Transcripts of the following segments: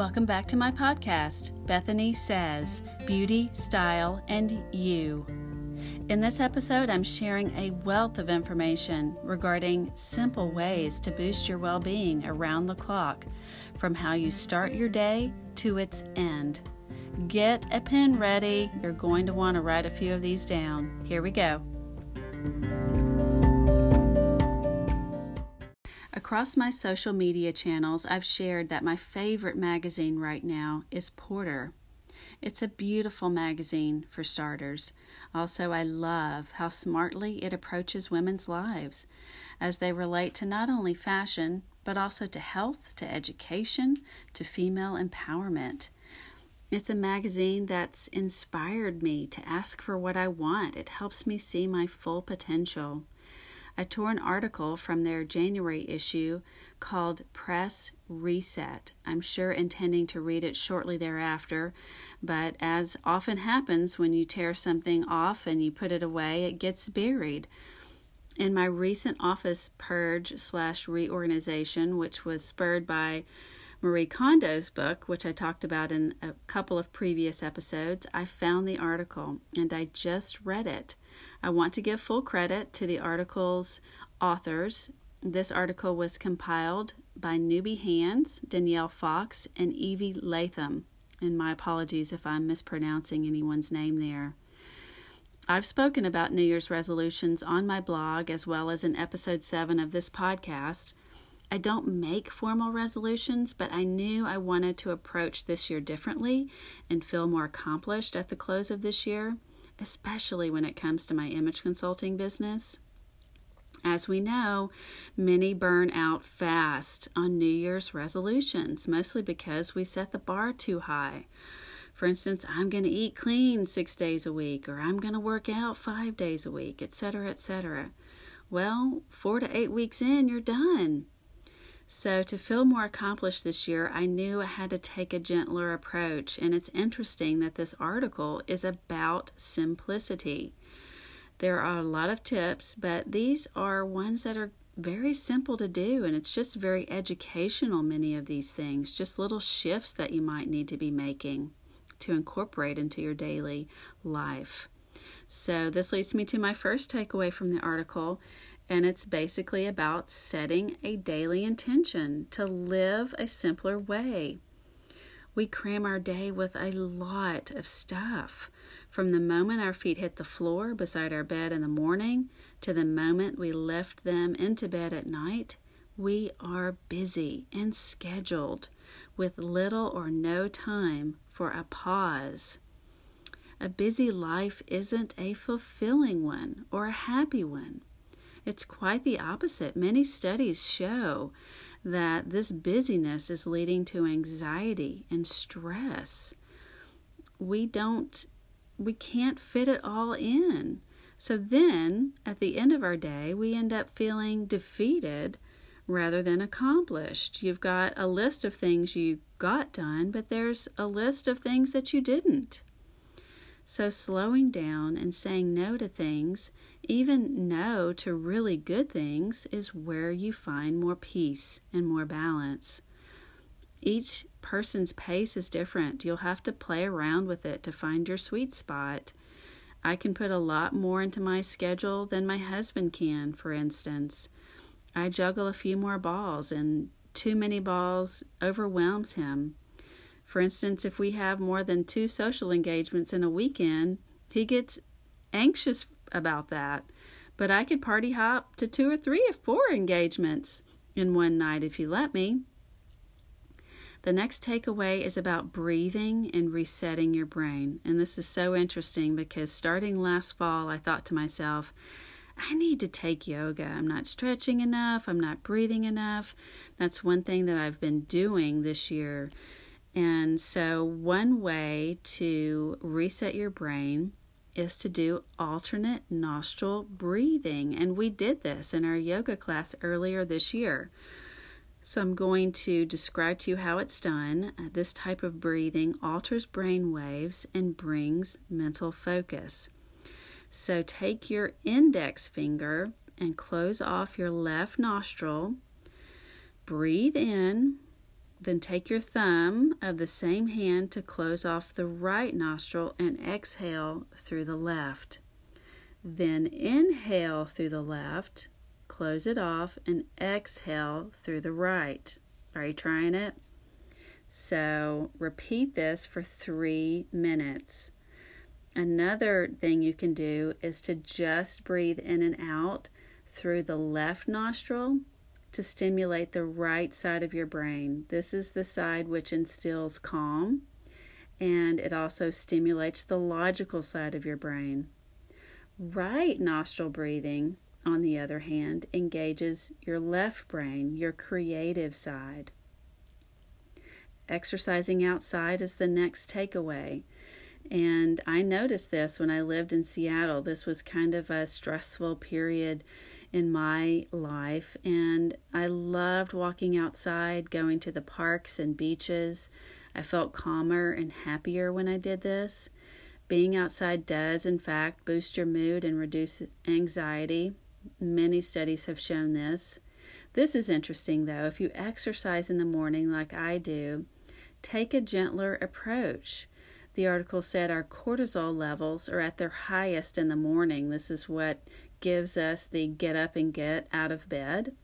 Welcome back to my podcast, Bethany Says Beauty, Style, and You. In this episode, I'm sharing a wealth of information regarding simple ways to boost your well being around the clock, from how you start your day to its end. Get a pen ready. You're going to want to write a few of these down. Here we go. Across my social media channels, I've shared that my favorite magazine right now is Porter. It's a beautiful magazine, for starters. Also, I love how smartly it approaches women's lives as they relate to not only fashion, but also to health, to education, to female empowerment. It's a magazine that's inspired me to ask for what I want. It helps me see my full potential. I tore an article from their January issue called Press Reset. I'm sure intending to read it shortly thereafter, but as often happens when you tear something off and you put it away, it gets buried. In my recent office purge slash reorganization, which was spurred by Marie Kondo's book, which I talked about in a couple of previous episodes, I found the article and I just read it. I want to give full credit to the article's authors. This article was compiled by Newby Hands, Danielle Fox, and Evie Latham. And my apologies if I'm mispronouncing anyone's name there. I've spoken about New Year's resolutions on my blog as well as in episode 7 of this podcast. I don't make formal resolutions, but I knew I wanted to approach this year differently and feel more accomplished at the close of this year, especially when it comes to my image consulting business. As we know, many burn out fast on New Year's resolutions, mostly because we set the bar too high. For instance, I'm going to eat clean six days a week, or I'm going to work out five days a week, etc., etc. Well, four to eight weeks in, you're done. So, to feel more accomplished this year, I knew I had to take a gentler approach. And it's interesting that this article is about simplicity. There are a lot of tips, but these are ones that are very simple to do, and it's just very educational, many of these things, just little shifts that you might need to be making to incorporate into your daily life. So, this leads me to my first takeaway from the article, and it's basically about setting a daily intention to live a simpler way. We cram our day with a lot of stuff. From the moment our feet hit the floor beside our bed in the morning to the moment we lift them into bed at night, we are busy and scheduled with little or no time for a pause. A busy life isn't a fulfilling one or a happy one. It's quite the opposite. Many studies show that this busyness is leading to anxiety and stress. We don't, we can't fit it all in. So then, at the end of our day, we end up feeling defeated rather than accomplished. You've got a list of things you got done, but there's a list of things that you didn't. So, slowing down and saying no to things, even no to really good things, is where you find more peace and more balance. Each person's pace is different. You'll have to play around with it to find your sweet spot. I can put a lot more into my schedule than my husband can, for instance. I juggle a few more balls, and too many balls overwhelms him. For instance, if we have more than two social engagements in a weekend, he gets anxious about that. But I could party hop to two or three or four engagements in one night if you let me. The next takeaway is about breathing and resetting your brain. And this is so interesting because starting last fall, I thought to myself, I need to take yoga. I'm not stretching enough. I'm not breathing enough. That's one thing that I've been doing this year and so, one way to reset your brain is to do alternate nostril breathing. And we did this in our yoga class earlier this year. So, I'm going to describe to you how it's done. Uh, this type of breathing alters brain waves and brings mental focus. So, take your index finger and close off your left nostril. Breathe in Then take your thumb of the same hand to close off the right nostril and exhale through the left. Then inhale through the left, close it off, and exhale through the right. Are you trying it? So repeat this for three minutes. Another thing you can do is to just breathe in and out through the left nostril to stimulate the right side of your brain. This is the side which instills calm and it also stimulates the logical side of your brain. Right nostril breathing, on the other hand, engages your left brain, your creative side. Exercising outside is the next takeaway. And I noticed this when I lived in Seattle. This was kind of a stressful period in my life, and I loved walking outside, going to the parks and beaches. I felt calmer and happier when I did this. Being outside does, in fact, boost your mood and reduce anxiety. Many studies have shown this. This is interesting though. If you exercise in the morning like I do, take a gentler approach. The article said our cortisol levels are at their highest in the morning. This is what gives us the get up and get out of bed.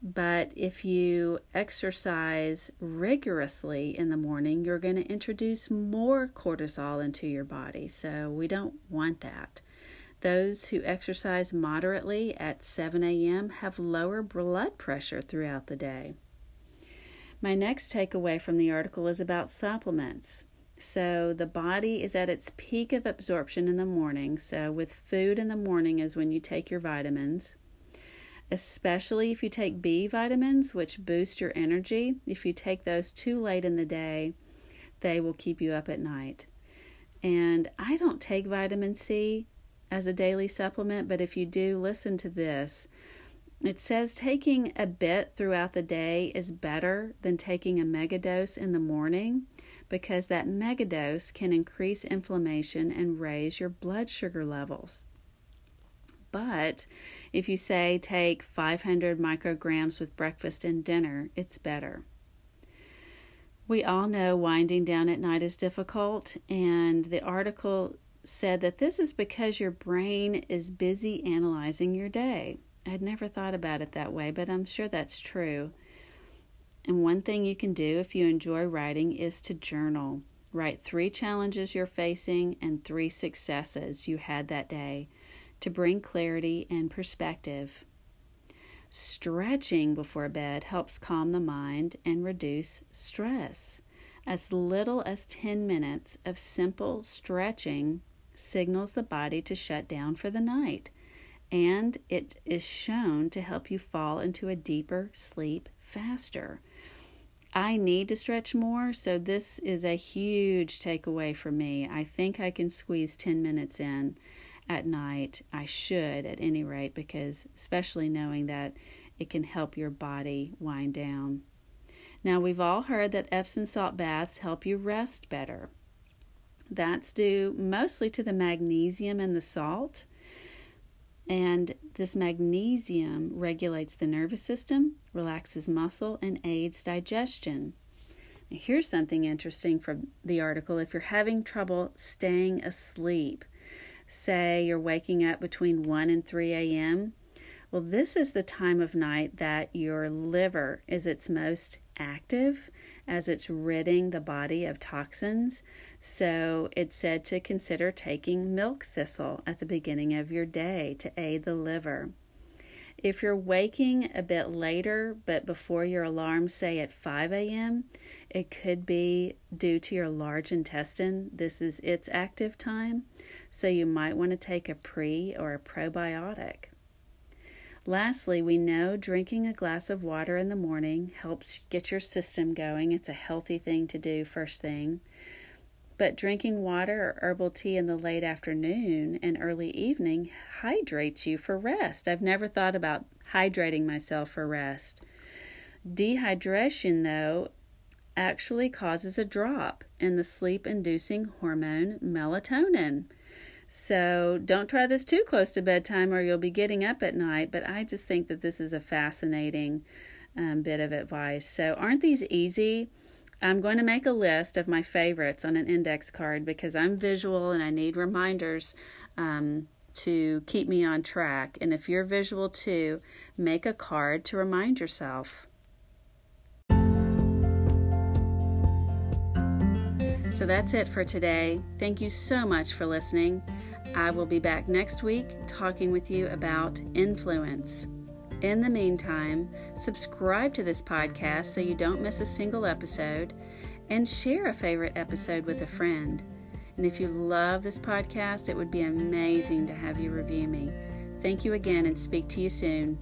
But if you exercise rigorously in the morning, you're going to introduce more cortisol into your body. So we don't want that. Those who exercise moderately at 7 a.m. have lower blood pressure throughout the day. My next takeaway from the article is about supplements. So, the body is at its peak of absorption in the morning. So, with food in the morning is when you take your vitamins, especially if you take B vitamins, which boost your energy. If you take those too late in the day, they will keep you up at night. And I don't take vitamin C as a daily supplement, but if you do, listen to this. It says taking a bit throughout the day is better than taking a megadose in the morning because that megadose can increase inflammation and raise your blood sugar levels. But if you say take 500 micrograms with breakfast and dinner, it's better. We all know winding down at night is difficult, and the article said that this is because your brain is busy analyzing your day. I'd never thought about it that way, but I'm sure that's true. And one thing you can do if you enjoy writing is to journal. Write three challenges you're facing and three successes you had that day to bring clarity and perspective. Stretching before bed helps calm the mind and reduce stress. As little as 10 minutes of simple stretching signals the body to shut down for the night and it is shown to help you fall into a deeper sleep faster. I need to stretch more, so this is a huge takeaway for me. I think I can squeeze 10 minutes in at night. I should, at any rate, because especially knowing that it can help your body wind down. Now, we've all heard that Epsom salt baths help you rest better. That's due mostly to the magnesium in the salt. And this magnesium regulates the nervous system, relaxes muscle, and aids digestion. Now, here's something interesting from the article. If you're having trouble staying asleep, say you're waking up between 1 and 3 a.m., well, this is the time of night that your liver is its most active as it's ridding the body of toxins. So it's said to consider taking milk thistle at the beginning of your day to aid the liver. If you're waking a bit later, but before your alarm, say at 5 a.m., it could be due to your large intestine. This is its active time, so you might want to take a pre or a probiotic. Lastly, we know drinking a glass of water in the morning helps get your system going. It's a healthy thing to do first thing. But drinking water or herbal tea in the late afternoon and early evening hydrates you for rest. I've never thought about hydrating myself for rest. Dehydration, though, actually causes a drop in the sleep inducing hormone melatonin. So don't try this too close to bedtime or you'll be getting up at night. But I just think that this is a fascinating um, bit of advice. So, aren't these easy? I'm going to make a list of my favorites on an index card because I'm visual and I need reminders um, to keep me on track. And if you're visual too, make a card to remind yourself. So that's it for today. Thank you so much for listening. I will be back next week talking with you about influence. In the meantime, subscribe to this podcast so you don't miss a single episode and share a favorite episode with a friend. And if you love this podcast, it would be amazing to have you review me. Thank you again and speak to you soon.